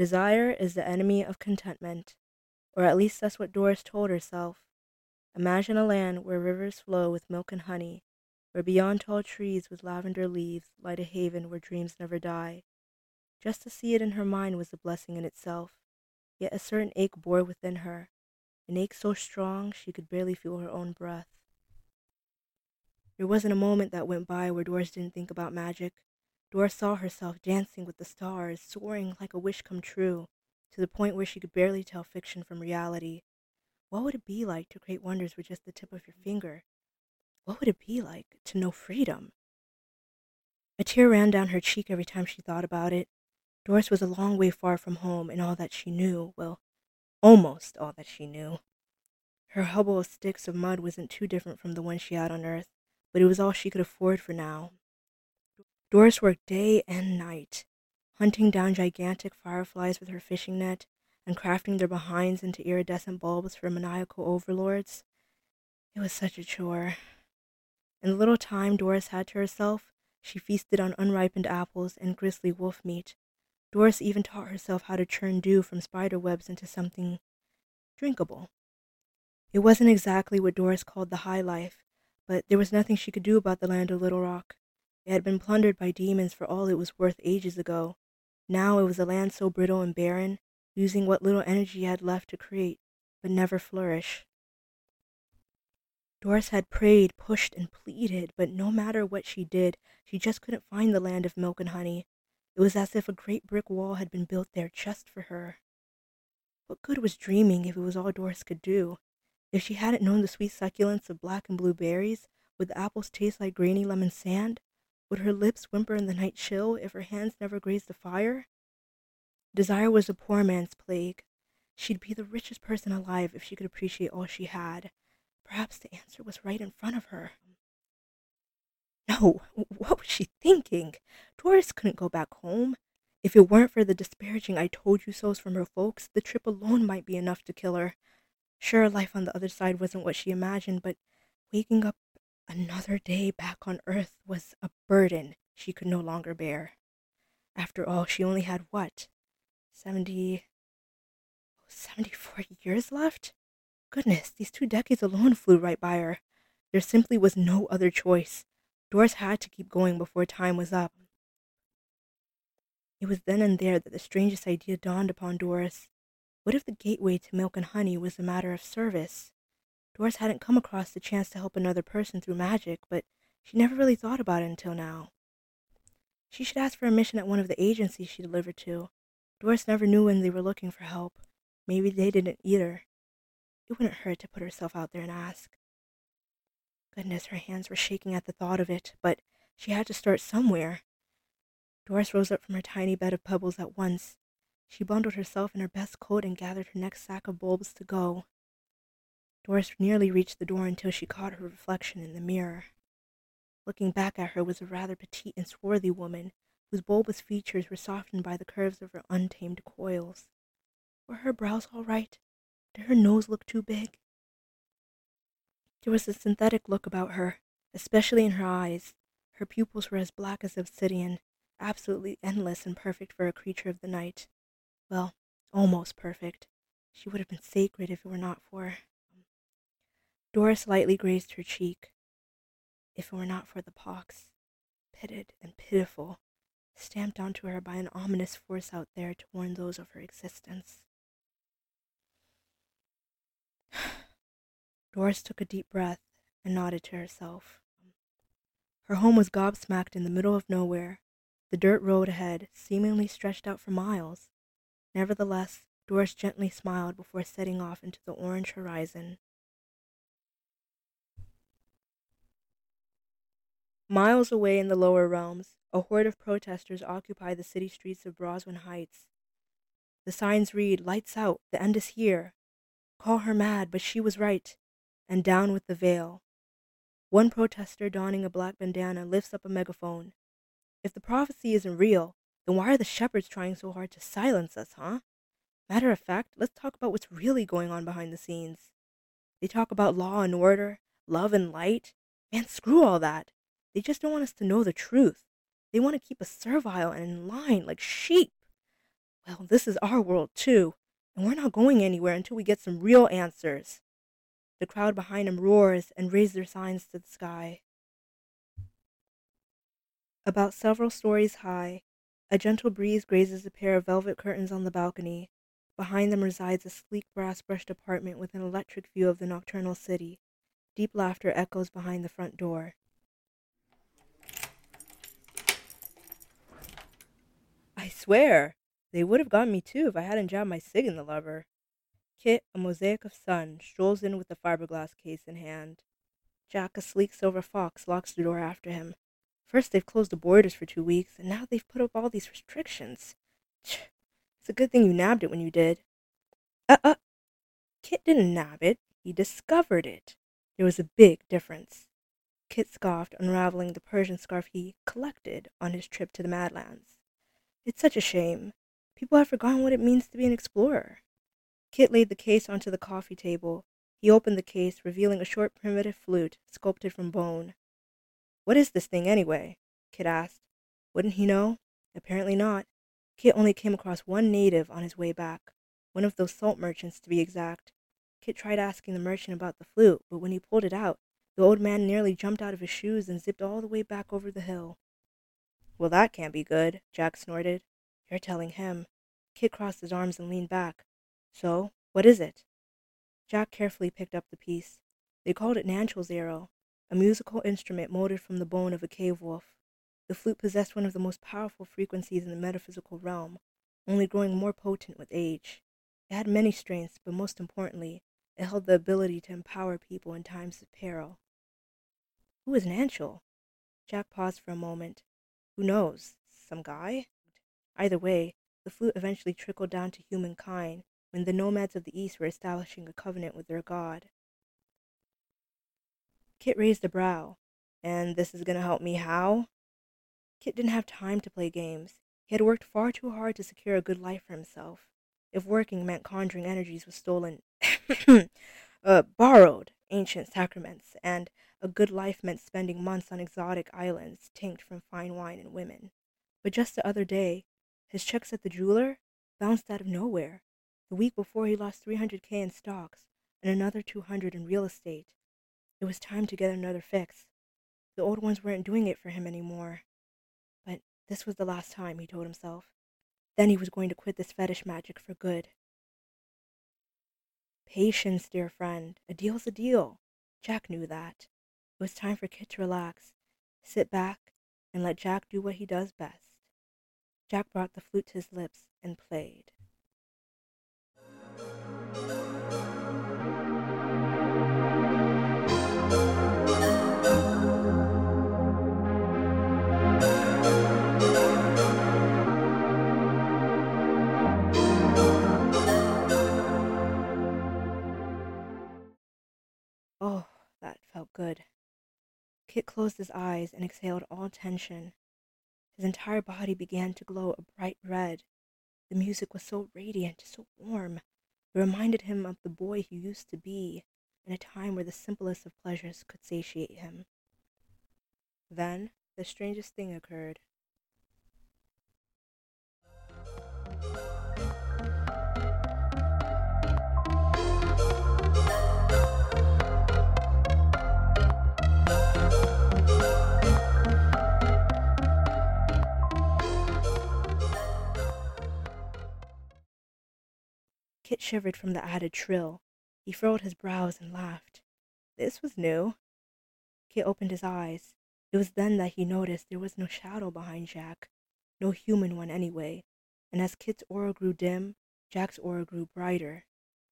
Desire is the enemy of contentment, or at least that's what Doris told herself. Imagine a land where rivers flow with milk and honey, where beyond tall trees with lavender leaves light a haven where dreams never die. Just to see it in her mind was a blessing in itself, yet a certain ache bore within her, an ache so strong she could barely feel her own breath. There wasn't a moment that went by where Doris didn't think about magic. Doris saw herself dancing with the stars, soaring like a wish come true, to the point where she could barely tell fiction from reality. What would it be like to create wonders with just the tip of your finger? What would it be like to know freedom? A tear ran down her cheek every time she thought about it. Doris was a long way far from home and all that she knew, well, almost all that she knew. Her hovel of sticks of mud wasn't too different from the one she had on Earth, but it was all she could afford for now. Doris worked day and night, hunting down gigantic fireflies with her fishing net and crafting their behinds into iridescent bulbs for maniacal overlords. It was such a chore. In the little time Doris had to herself, she feasted on unripened apples and grisly wolf meat. Doris even taught herself how to churn dew from spider webs into something drinkable. It wasn't exactly what Doris called the high life, but there was nothing she could do about the land of Little Rock. It had been plundered by demons for all it was worth ages ago. Now it was a land so brittle and barren, using what little energy it had left to create, but never flourish. Doris had prayed, pushed, and pleaded, but no matter what she did, she just couldn't find the land of milk and honey. It was as if a great brick wall had been built there just for her. What good was dreaming if it was all Doris could do? If she hadn't known the sweet succulence of black and blue berries, would the apples taste like grainy lemon sand? Would her lips whimper in the night chill if her hands never grazed the fire? Desire was a poor man's plague. She'd be the richest person alive if she could appreciate all she had. Perhaps the answer was right in front of her. No, what was she thinking? Doris couldn't go back home. If it weren't for the disparaging I told you so's from her folks, the trip alone might be enough to kill her. Sure, life on the other side wasn't what she imagined, but waking up another day back on Earth was a burden she could no longer bear. After all, she only had what? Seventy. Oh, seventy-four years left? Goodness, these two decades alone flew right by her. There simply was no other choice. Doris had to keep going before time was up. It was then and there that the strangest idea dawned upon Doris. What if the gateway to milk and honey was a matter of service? Doris hadn't come across the chance to help another person through magic, but she never really thought about it until now. She should ask for a mission at one of the agencies she delivered to. Doris never knew when they were looking for help. Maybe they didn't either. It wouldn't hurt to put herself out there and ask. Goodness, her hands were shaking at the thought of it, but she had to start somewhere. Doris rose up from her tiny bed of pebbles at once. She bundled herself in her best coat and gathered her next sack of bulbs to go. Doris nearly reached the door until she caught her reflection in the mirror. Looking back at her was a rather petite and swarthy woman, whose bulbous features were softened by the curves of her untamed coils. Were her brows all right? Did her nose look too big? There was a synthetic look about her, especially in her eyes. Her pupils were as black as obsidian, absolutely endless and perfect for a creature of the night. Well, almost perfect. She would have been sacred if it were not for. Doris lightly grazed her cheek. If it were not for the pox, pitted and pitiful, stamped onto her by an ominous force out there to warn those of her existence. Doris took a deep breath and nodded to herself. Her home was gobsmacked in the middle of nowhere. The dirt road ahead seemingly stretched out for miles. Nevertheless, Doris gently smiled before setting off into the orange horizon. Miles away in the lower realms, a horde of protesters occupy the city streets of Broswyn Heights. The signs read, Lights out, the end is here. Call her mad, but she was right and down with the veil. One protester donning a black bandana lifts up a megaphone. If the prophecy isn't real, then why are the shepherds trying so hard to silence us, huh? Matter of fact, let's talk about what's really going on behind the scenes. They talk about law and order, love and light. Man, screw all that. They just don't want us to know the truth. They want to keep us servile and in line like sheep. Well, this is our world too, and we're not going anywhere until we get some real answers. The crowd behind him roars and raises their signs to the sky. About several stories high, a gentle breeze grazes a pair of velvet curtains on the balcony. Behind them resides a sleek brass brushed apartment with an electric view of the nocturnal city. Deep laughter echoes behind the front door. Swear, they would have got me too if I hadn't jabbed my cig in the lever. Kit, a mosaic of sun, strolls in with the fiberglass case in hand. Jack, a sleek silver fox, locks the door after him. First they've closed the borders for two weeks, and now they've put up all these restrictions. It's a good thing you nabbed it when you did. Uh, uh, Kit didn't nab it, he discovered it. There was a big difference. Kit scoffed, unraveling the Persian scarf he collected on his trip to the Madlands. It's such a shame. People have forgotten what it means to be an explorer. Kit laid the case onto the coffee table. He opened the case, revealing a short primitive flute sculpted from bone. What is this thing, anyway? Kit asked. Wouldn't he know? Apparently not. Kit only came across one native on his way back, one of those salt merchants to be exact. Kit tried asking the merchant about the flute, but when he pulled it out, the old man nearly jumped out of his shoes and zipped all the way back over the hill. Well, that can't be good, Jack snorted. You're telling him. Kit crossed his arms and leaned back. So, what is it? Jack carefully picked up the piece. They called it Nanchal's arrow, a musical instrument molded from the bone of a cave wolf. The flute possessed one of the most powerful frequencies in the metaphysical realm, only growing more potent with age. It had many strengths, but most importantly, it held the ability to empower people in times of peril. Who is Nanchal? Jack paused for a moment. Who knows? Some guy? Either way, the flute eventually trickled down to humankind when the nomads of the East were establishing a covenant with their god. Kit raised a brow. And this is to help me how? Kit didn't have time to play games. He had worked far too hard to secure a good life for himself. If working meant conjuring energies was stolen, uh, borrowed ancient sacraments, and a good life meant spending months on exotic islands tinked from fine wine and women. But just the other day, his checks at the jeweler bounced out of nowhere. The week before, he lost 300k in stocks and another 200 in real estate. It was time to get another fix. The old ones weren't doing it for him anymore. But this was the last time, he told himself. Then he was going to quit this fetish magic for good. Patience, dear friend. A deal's a deal. Jack knew that. It was time for Kit to relax, sit back, and let Jack do what he does best. Jack brought the flute to his lips and played. Good. Kit closed his eyes and exhaled all tension. His entire body began to glow a bright red. The music was so radiant, so warm. It reminded him of the boy he used to be, in a time where the simplest of pleasures could satiate him. Then the strangest thing occurred. Kit shivered from the added trill. He furrowed his brows and laughed. This was new. Kit opened his eyes. It was then that he noticed there was no shadow behind Jack, no human one anyway, and as Kit's aura grew dim, Jack's aura grew brighter.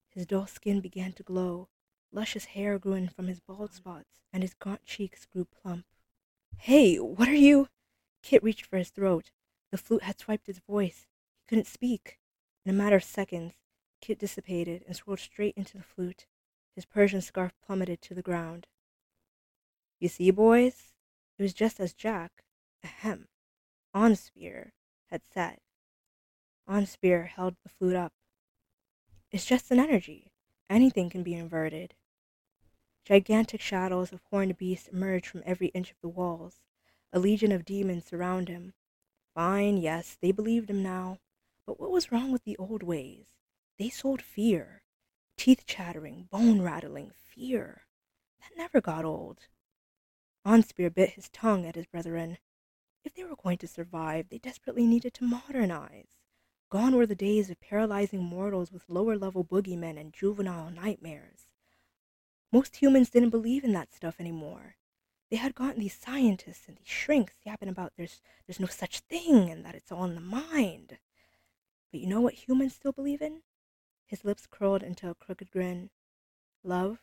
His dull skin began to glow, luscious hair grew in from his bald spots, and his gaunt cheeks grew plump. Hey, what are you? Kit reached for his throat. The flute had swiped his voice. He couldn't speak. In a matter of seconds, Kit dissipated and swirled straight into the flute. His Persian scarf plummeted to the ground. You see, boys, it was just as Jack, ahem, Onspear, had said. Onspear held the flute up. It's just an energy. Anything can be inverted. Gigantic shadows of horned beasts emerged from every inch of the walls. A legion of demons surround him. Fine, yes, they believed him now. But what was wrong with the old ways? They sold fear. Teeth chattering, bone rattling, fear. That never got old. Onspear bit his tongue at his brethren. If they were going to survive, they desperately needed to modernize. Gone were the days of paralyzing mortals with lower level boogeymen and juvenile nightmares. Most humans didn't believe in that stuff anymore. They had gotten these scientists and these shrinks yapping about there's there's no such thing and that it's all in the mind. But you know what humans still believe in? His lips curled into a crooked grin. Love,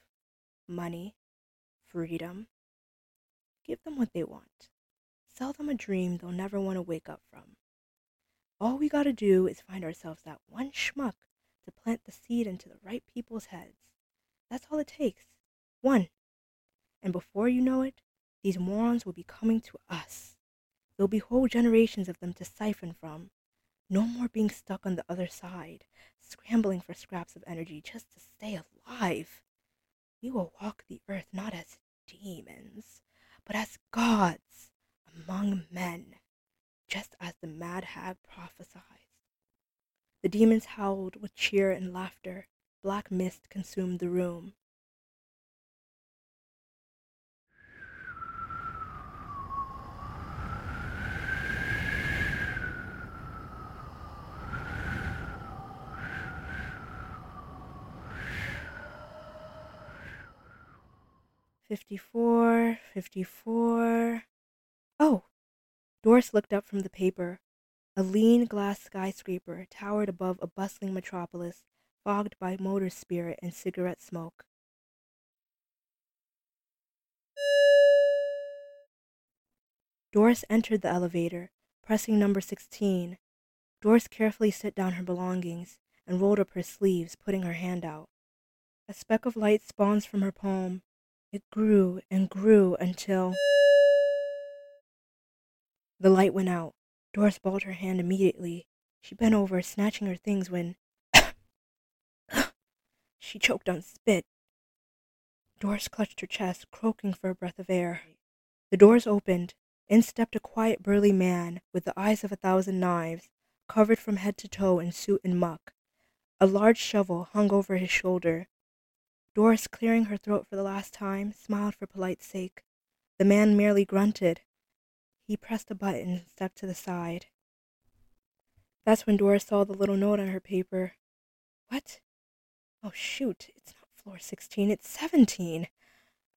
money, freedom. Give them what they want. Sell them a dream they'll never want to wake up from. All we gotta do is find ourselves that one schmuck to plant the seed into the right people's heads. That's all it takes. One. And before you know it, these morons will be coming to us. There'll be whole generations of them to siphon from. No more being stuck on the other side, scrambling for scraps of energy just to stay alive. We will walk the earth not as demons, but as gods among men, just as the Mad Hag prophesied. The demons howled with cheer and laughter. Black mist consumed the room. Fifty-four, fifty-four. Oh! Doris looked up from the paper. A lean glass skyscraper towered above a bustling metropolis, fogged by motor spirit and cigarette smoke. Doris entered the elevator, pressing number 16. Doris carefully set down her belongings and rolled up her sleeves, putting her hand out. A speck of light spawns from her palm. It grew and grew until. The light went out. Doris balled her hand immediately. She bent over, snatching her things when. she choked on spit. Doris clutched her chest, croaking for a breath of air. The doors opened. In stepped a quiet, burly man with the eyes of a thousand knives, covered from head to toe in soot and muck. A large shovel hung over his shoulder. Doris, clearing her throat for the last time, smiled for polite sake. The man merely grunted. He pressed a button and stepped to the side. That's when Doris saw the little note on her paper. What? Oh, shoot, it's not floor 16, it's 17.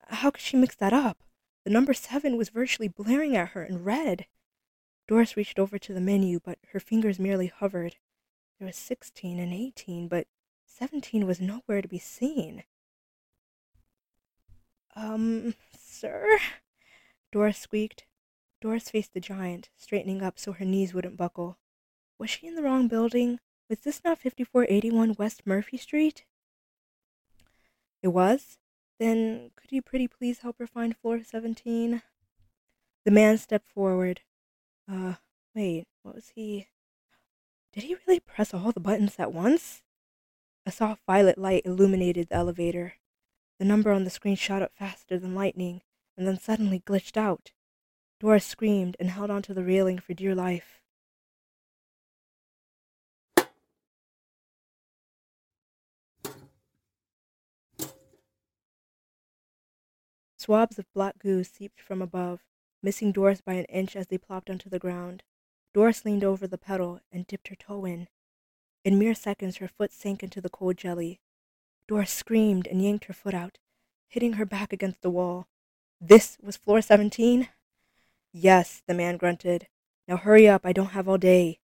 How could she mix that up? The number 7 was virtually blaring at her in red. Doris reached over to the menu, but her fingers merely hovered. There was 16 and 18, but 17 was nowhere to be seen. Um, sir? Doris squeaked. Doris faced the giant, straightening up so her knees wouldn't buckle. Was she in the wrong building? Was this not 5481 West Murphy Street? It was? Then could you pretty please help her find floor 17? The man stepped forward. Uh, wait, what was he? Did he really press all the buttons at once? A soft violet light illuminated the elevator. The number on the screen shot up faster than lightning, and then suddenly glitched out. Doris screamed and held onto the railing for dear life. Swabs of black goo seeped from above, missing Doris by an inch as they plopped onto the ground. Doris leaned over the pedal and dipped her toe in. In mere seconds, her foot sank into the cold jelly. Doris screamed and yanked her foot out, hitting her back against the wall. This was floor 17? Yes, the man grunted. Now hurry up, I don't have all day.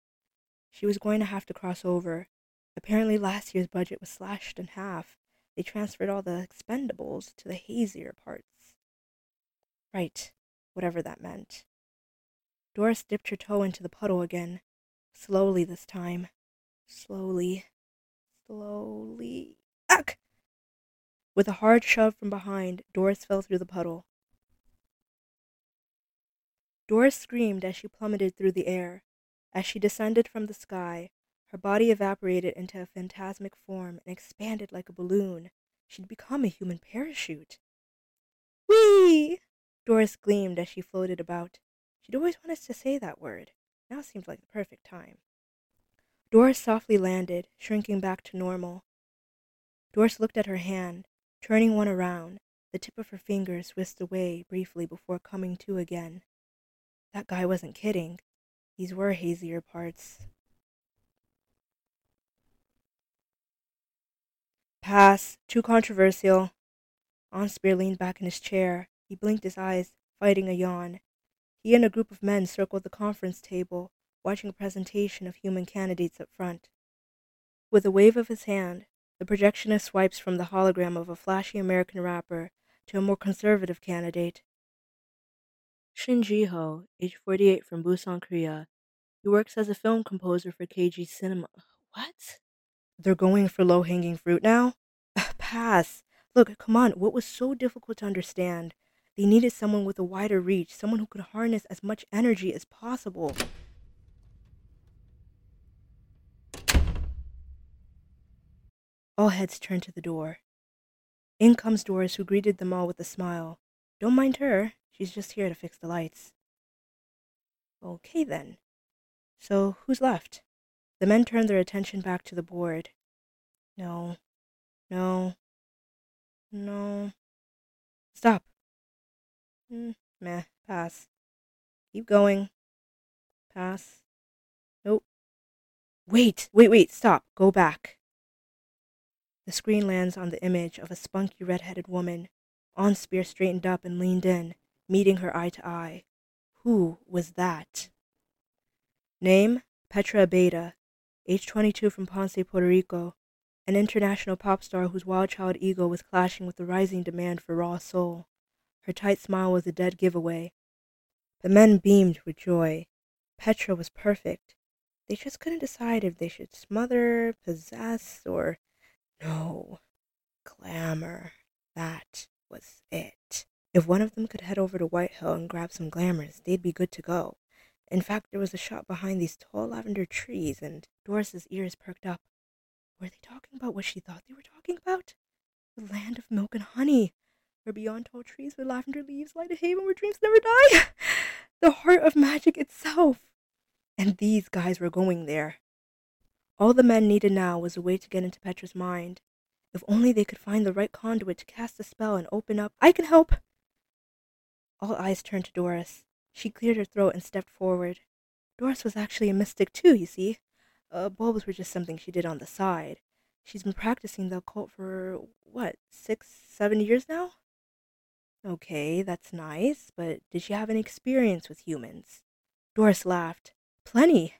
She was going to have to cross over. Apparently, last year's budget was slashed in half. They transferred all the expendables to the hazier parts. Right, whatever that meant. Doris dipped her toe into the puddle again, slowly this time. Slowly, slowly. Ugh! With a hard shove from behind, Doris fell through the puddle. Doris screamed as she plummeted through the air. As she descended from the sky, her body evaporated into a phantasmic form and expanded like a balloon. She'd become a human parachute. Whee! Doris gleamed as she floated about. She'd always wanted to say that word. Now seemed like the perfect time. Doris softly landed, shrinking back to normal. Doris looked at her hand, turning one around. The tip of her fingers whisked away briefly before coming to again. That guy wasn't kidding. These were hazier parts. Pass. Too controversial. Onspear leaned back in his chair. He blinked his eyes, fighting a yawn. He and a group of men circled the conference table, watching a presentation of human candidates up front. With a wave of his hand, the projectionist swipes from the hologram of a flashy American rapper to a more conservative candidate. Shin Ji-ho, age 48 from Busan, Korea. He works as a film composer for KG Cinema. What? They're going for low-hanging fruit now? Ah, pass. Look, come on, what was so difficult to understand? They needed someone with a wider reach, someone who could harness as much energy as possible. All heads turned to the door. In comes Doris, who greeted them all with a smile. Don't mind her. She's just here to fix the lights. Okay, then. So, who's left? The men turned their attention back to the board. No. No. No. Stop. Mm, meh. Pass. Keep going. Pass. Nope. Wait, wait, wait, stop. Go back. The screen lands on the image of a spunky red-headed woman. Onspear straightened up and leaned in, meeting her eye to eye. Who was that? Name? Petra Abeyta, age 22 from Ponce, Puerto Rico, an international pop star whose wild child ego was clashing with the rising demand for raw soul. Her tight smile was a dead giveaway. The men beamed with joy. Petra was perfect. They just couldn't decide if they should smother, possess, or no, glamour. That was it. If one of them could head over to Whitehill and grab some glamours, they'd be good to go. In fact, there was a shop behind these tall lavender trees, and Doris's ears perked up. Were they talking about what she thought they were talking about? The land of milk and honey, where beyond tall trees with lavender leaves light a haven where dreams never die. the heart of magic itself. And these guys were going there. All the men needed now was a way to get into Petra's mind. If only they could find the right conduit to cast the spell and open up. I can help! All eyes turned to Doris. She cleared her throat and stepped forward. Doris was actually a mystic too, you see. Uh, bulbs were just something she did on the side. She's been practicing the occult for, what, six, seven years now? Okay, that's nice, but did she have any experience with humans? Doris laughed. Plenty.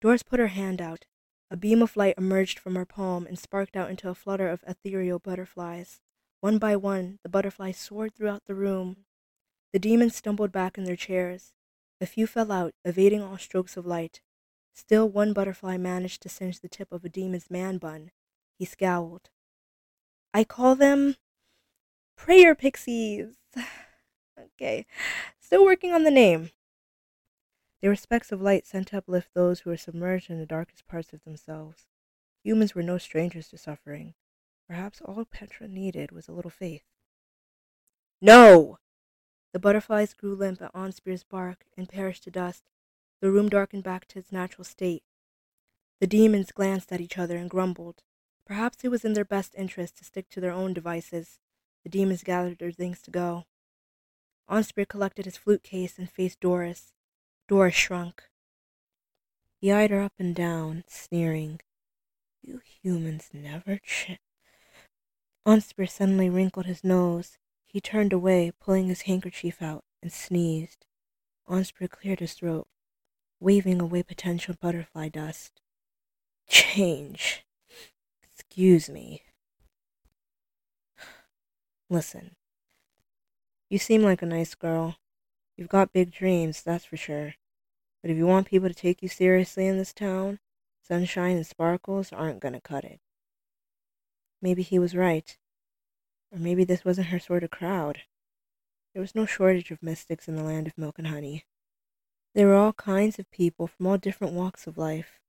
Doris put her hand out. A beam of light emerged from her palm and sparked out into a flutter of ethereal butterflies. One by one, the butterflies soared throughout the room. The demons stumbled back in their chairs. A few fell out, evading all strokes of light. Still, one butterfly managed to singe the tip of a demon's man bun. He scowled. I call them prayer pixies. okay, still working on the name. They were specks of light sent to uplift those who were submerged in the darkest parts of themselves. Humans were no strangers to suffering. Perhaps all Petra needed was a little faith. No! The butterflies grew limp at Onspear's bark and perished to dust. The room darkened back to its natural state. The demons glanced at each other and grumbled. Perhaps it was in their best interest to stick to their own devices. The demons gathered their things to go. Onspear collected his flute case and faced Doris. Doris shrunk. He eyed her up and down, sneering. You humans never ch. Onspear suddenly wrinkled his nose. He turned away, pulling his handkerchief out, and sneezed. Onspear cleared his throat, waving away potential butterfly dust. Change. Excuse me. Listen. You seem like a nice girl. You've got big dreams, that's for sure. But if you want people to take you seriously in this town, sunshine and sparkles aren't going to cut it. Maybe he was right. Or maybe this wasn't her sort of crowd. There was no shortage of mystics in the land of milk and honey. There were all kinds of people from all different walks of life,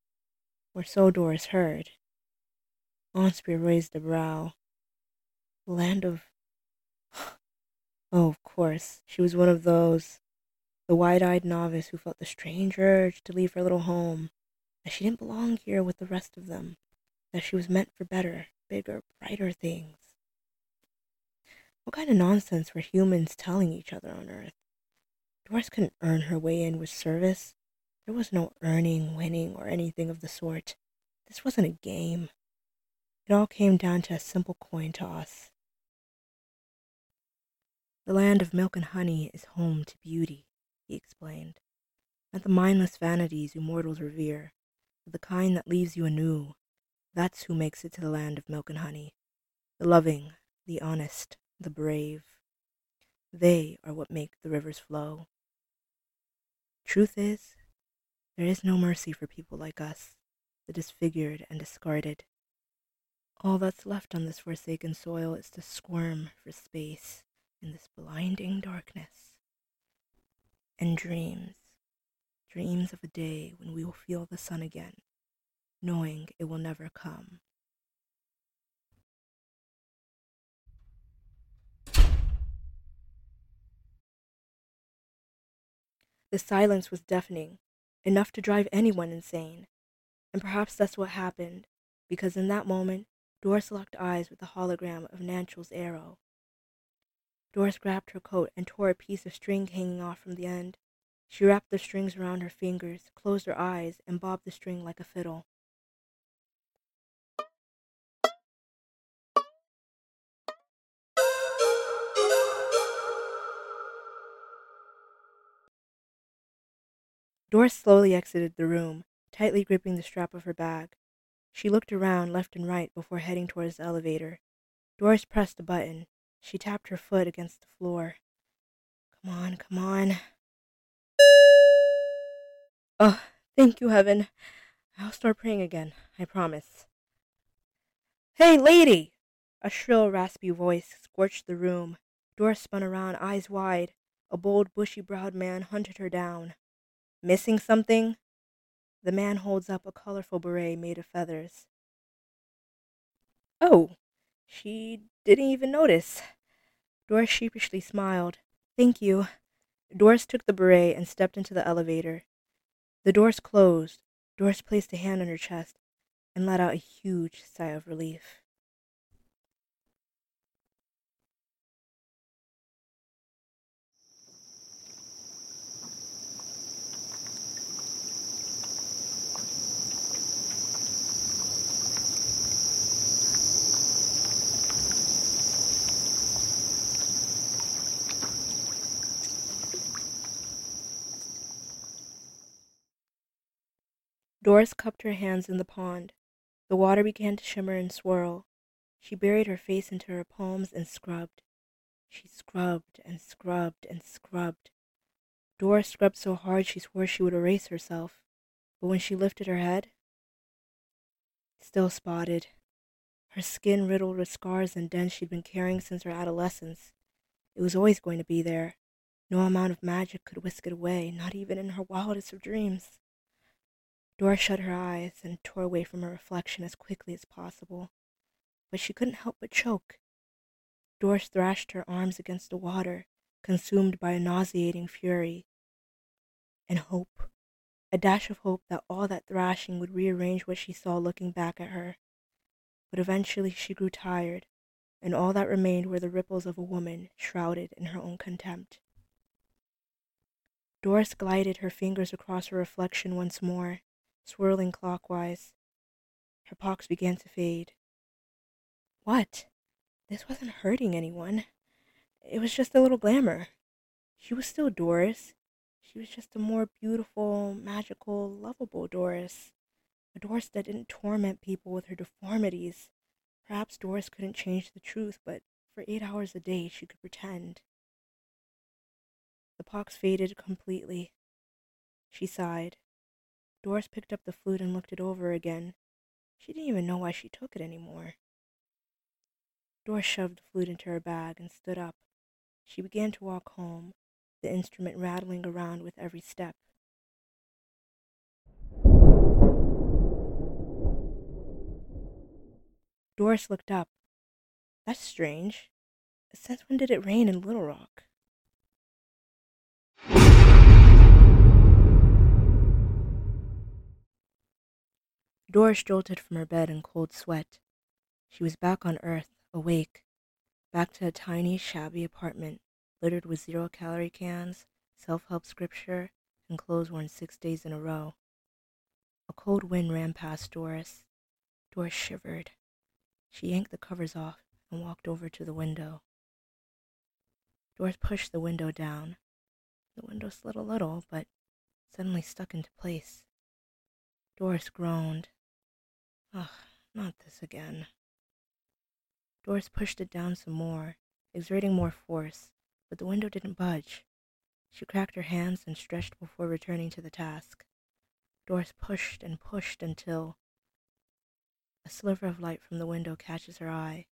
or so Doris heard. Onspear raised a brow. The land of... oh, of course, she was one of those the wide eyed novice who felt the strange urge to leave her little home, that she didn't belong here with the rest of them, that she was meant for better, bigger, brighter things. What kind of nonsense were humans telling each other on Earth? Doris couldn't earn her way in with service. There was no earning, winning, or anything of the sort. This wasn't a game. It all came down to a simple coin toss. The land of milk and honey is home to beauty, he explained. Not the mindless vanities you mortals revere, but the kind that leaves you anew. That's who makes it to the land of milk and honey. The loving, the honest, the brave. They are what make the rivers flow. Truth is, there is no mercy for people like us, the disfigured and discarded. All that's left on this forsaken soil is to squirm for space in this blinding darkness. And dreams, dreams of a day when we will feel the sun again, knowing it will never come. The silence was deafening, enough to drive anyone insane. And perhaps that's what happened, because in that moment, Doris locked eyes with the hologram of Nanchal's arrow. Doris grabbed her coat and tore a piece of string hanging off from the end. She wrapped the strings around her fingers, closed her eyes, and bobbed the string like a fiddle. Doris slowly exited the room, tightly gripping the strap of her bag. She looked around left and right before heading towards the elevator. Doris pressed a button. She tapped her foot against the floor. Come on, come on. Oh, thank you, Heaven. I'll start praying again, I promise. Hey, lady! A shrill, raspy voice scorched the room. Doris spun around, eyes wide. A bold, bushy browed man hunted her down. Missing something? The man holds up a colorful beret made of feathers. Oh, she didn't even notice. Doris sheepishly smiled. Thank you. Doris took the beret and stepped into the elevator. The doors closed. Doris placed a hand on her chest and let out a huge sigh of relief. Doris cupped her hands in the pond. The water began to shimmer and swirl. She buried her face into her palms and scrubbed. She scrubbed and scrubbed and scrubbed. Doris scrubbed so hard she swore she would erase herself, but when she lifted her head, still spotted. Her skin riddled with scars and dents she'd been carrying since her adolescence. It was always going to be there. No amount of magic could whisk it away, not even in her wildest of dreams. Doris shut her eyes and tore away from her reflection as quickly as possible, but she couldn't help but choke. Doris thrashed her arms against the water, consumed by a nauseating fury. And hope, a dash of hope that all that thrashing would rearrange what she saw looking back at her. But eventually she grew tired, and all that remained were the ripples of a woman shrouded in her own contempt. Doris glided her fingers across her reflection once more swirling clockwise. Her pox began to fade. What? This wasn't hurting anyone. It was just a little glamour. She was still Doris. She was just a more beautiful, magical, lovable Doris. A Doris that didn't torment people with her deformities. Perhaps Doris couldn't change the truth, but for eight hours a day she could pretend. The pox faded completely. She sighed. Doris picked up the flute and looked it over again. She didn't even know why she took it anymore. Doris shoved the flute into her bag and stood up. She began to walk home, the instrument rattling around with every step. Doris looked up. That's strange. Since when did it rain in Little Rock? Doris jolted from her bed in cold sweat. She was back on Earth, awake, back to a tiny, shabby apartment littered with zero calorie cans, self help scripture, and clothes worn six days in a row. A cold wind ran past Doris. Doris shivered. She yanked the covers off and walked over to the window. Doris pushed the window down. The window slid a little, but suddenly stuck into place. Doris groaned. Ugh, not this again. Doris pushed it down some more, exerting more force, but the window didn't budge. She cracked her hands and stretched before returning to the task. Doris pushed and pushed until a sliver of light from the window catches her eye.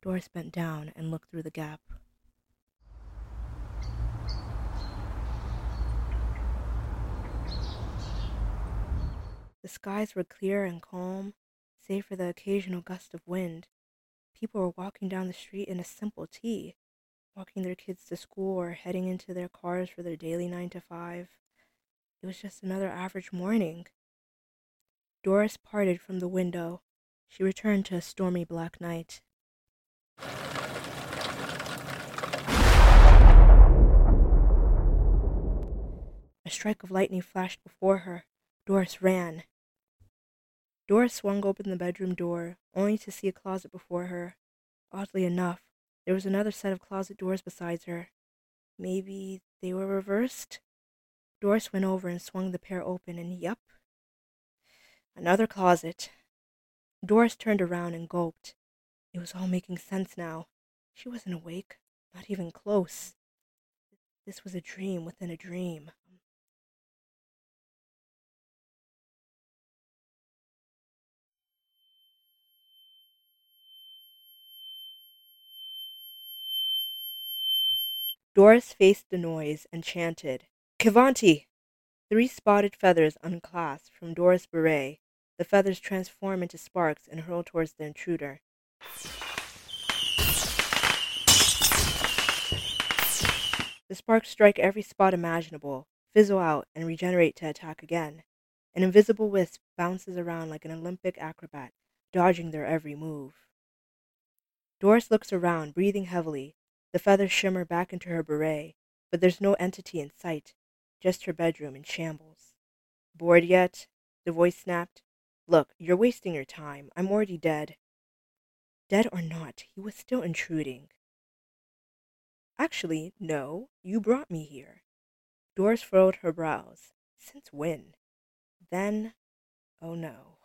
Doris bent down and looked through the gap. The skies were clear and calm, save for the occasional gust of wind. People were walking down the street in a simple tee, walking their kids to school or heading into their cars for their daily nine to five. It was just another average morning. Doris parted from the window. She returned to a stormy black night. A strike of lightning flashed before her. Doris ran. Doris swung open the bedroom door, only to see a closet before her. Oddly enough, there was another set of closet doors beside her. Maybe they were reversed? Doris went over and swung the pair open, and yup, another closet. Doris turned around and gulped. It was all making sense now. She wasn't awake, not even close. This was a dream within a dream. Doris faced the noise and chanted, Kivanti! Three spotted feathers unclasped from Doris' beret. The feathers transform into sparks and hurl towards the intruder. The sparks strike every spot imaginable, fizzle out, and regenerate to attack again. An invisible wisp bounces around like an Olympic acrobat, dodging their every move. Doris looks around, breathing heavily, the feathers shimmer back into her beret, but there's no entity in sight, just her bedroom in shambles. Bored yet? The voice snapped. Look, you're wasting your time. I'm already dead. Dead or not, he was still intruding. Actually, no, you brought me here. Doris furrowed her brows. Since when? Then, oh no,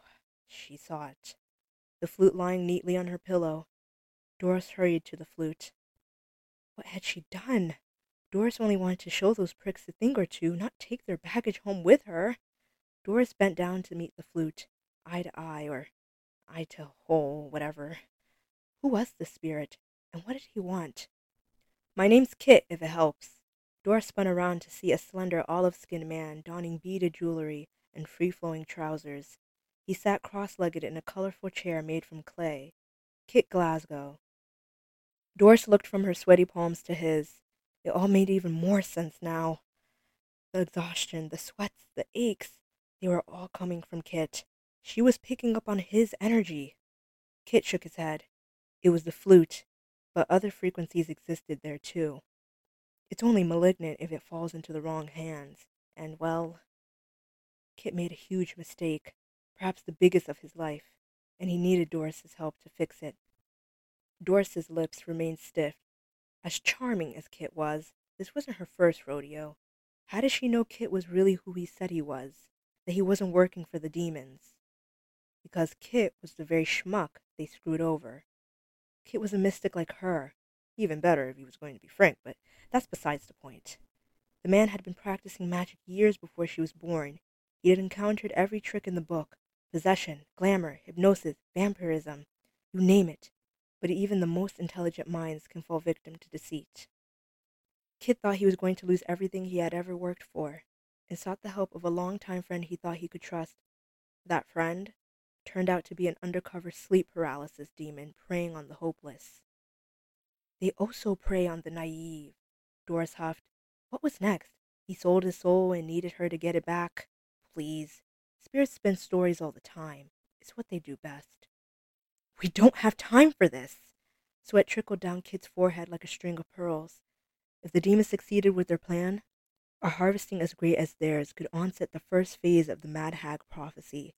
she saw it. The flute lying neatly on her pillow. Doris hurried to the flute. What had she done? Doris only wanted to show those pricks a thing or two, not take their baggage home with her. Doris bent down to meet the flute, eye to eye, or eye to hole, whatever. Who was the spirit, and what did he want? My name's Kit, if it helps. Doris spun around to see a slender olive skinned man donning beaded jewelry and free flowing trousers. He sat cross legged in a colorful chair made from clay. Kit Glasgow, Doris looked from her sweaty palms to his. It all made even more sense now. The exhaustion, the sweats, the aches, they were all coming from Kit. She was picking up on his energy. Kit shook his head. It was the flute, but other frequencies existed there too. It's only malignant if it falls into the wrong hands, and well, Kit made a huge mistake, perhaps the biggest of his life, and he needed Doris's help to fix it. Doris's lips remained stiff. As charming as Kit was, this wasn't her first rodeo. How did she know Kit was really who he said he was? That he wasn't working for the demons? Because Kit was the very schmuck they screwed over. Kit was a mystic like her. Even better if he was going to be frank, but that's besides the point. The man had been practicing magic years before she was born. He had encountered every trick in the book possession, glamour, hypnosis, vampirism, you name it but even the most intelligent minds can fall victim to deceit. Kit thought he was going to lose everything he had ever worked for, and sought the help of a longtime friend he thought he could trust. That friend turned out to be an undercover sleep paralysis demon preying on the hopeless. They also prey on the naive. Doris huffed. What was next? He sold his soul and needed her to get it back. Please. Spirits spin stories all the time. It's what they do best. We don't have time for this. Sweat trickled down Kit's forehead like a string of pearls. If the demons succeeded with their plan, a harvesting as great as theirs could onset the first phase of the Mad Hag prophecy,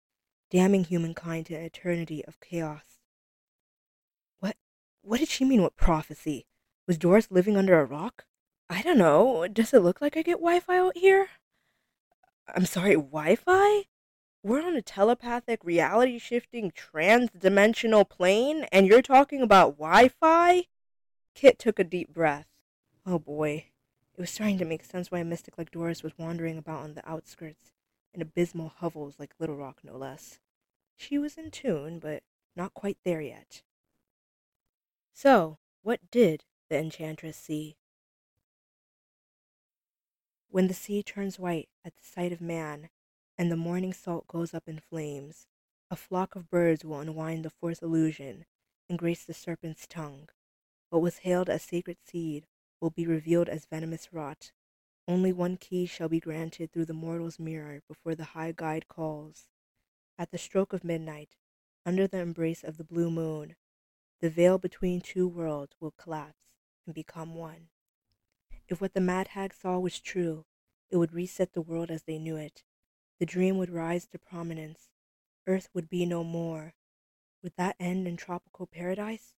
damning humankind to an eternity of chaos. What what did she mean with prophecy? Was Doris living under a rock? I don't know. Does it look like I get Wi Fi out here? I'm sorry, Wi Fi? We're on a telepathic, reality shifting, trans dimensional plane, and you're talking about Wi Fi? Kit took a deep breath. Oh boy. It was starting to make sense why a mystic like Doris was wandering about on the outskirts, in abysmal hovels like Little Rock, no less. She was in tune, but not quite there yet. So, what did the enchantress see? When the sea turns white at the sight of man, and the morning salt goes up in flames, a flock of birds will unwind the fourth illusion and grace the serpent's tongue. What was hailed as sacred seed will be revealed as venomous rot. Only one key shall be granted through the mortal's mirror before the high guide calls. At the stroke of midnight, under the embrace of the blue moon, the veil between two worlds will collapse and become one. If what the mad hag saw was true, it would reset the world as they knew it. The dream would rise to prominence. Earth would be no more. Would that end in tropical paradise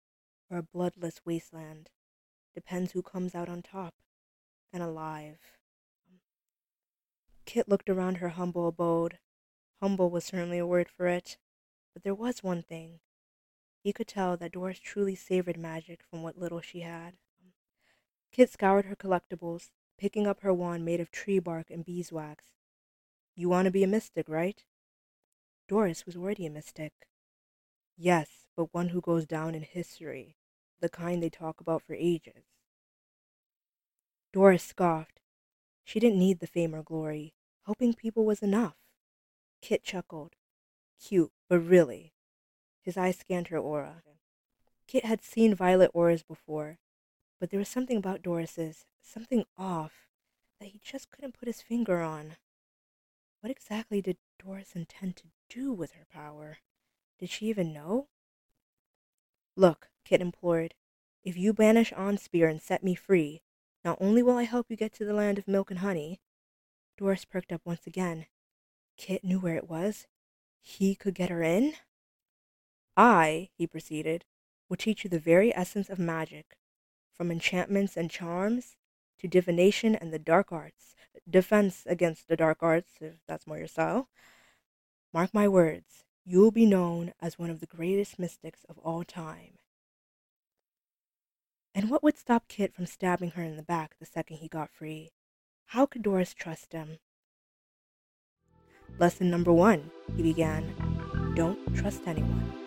or a bloodless wasteland? Depends who comes out on top and alive. Kit looked around her humble abode. Humble was certainly a word for it. But there was one thing. He could tell that Doris truly savored magic from what little she had. Kit scoured her collectibles, picking up her wand made of tree bark and beeswax. You want to be a mystic, right? Doris was already a mystic. Yes, but one who goes down in history, the kind they talk about for ages. Doris scoffed. She didn't need the fame or glory. Helping people was enough. Kit chuckled. Cute, but really. His eyes scanned her aura. Kit had seen violet auras before, but there was something about Doris's, something off, that he just couldn't put his finger on. What exactly did Doris intend to do with her power? Did she even know? Look, Kit implored, if you banish Onspear and set me free, not only will I help you get to the land of milk and honey. Doris perked up once again. Kit knew where it was. He could get her in? I, he proceeded, will teach you the very essence of magic, from enchantments and charms to divination and the dark arts, defense against the dark arts, if that's more your style. Mark my words, you will be known as one of the greatest mystics of all time. And what would stop Kit from stabbing her in the back the second he got free? How could Doris trust him? Lesson number one, he began. Don't trust anyone.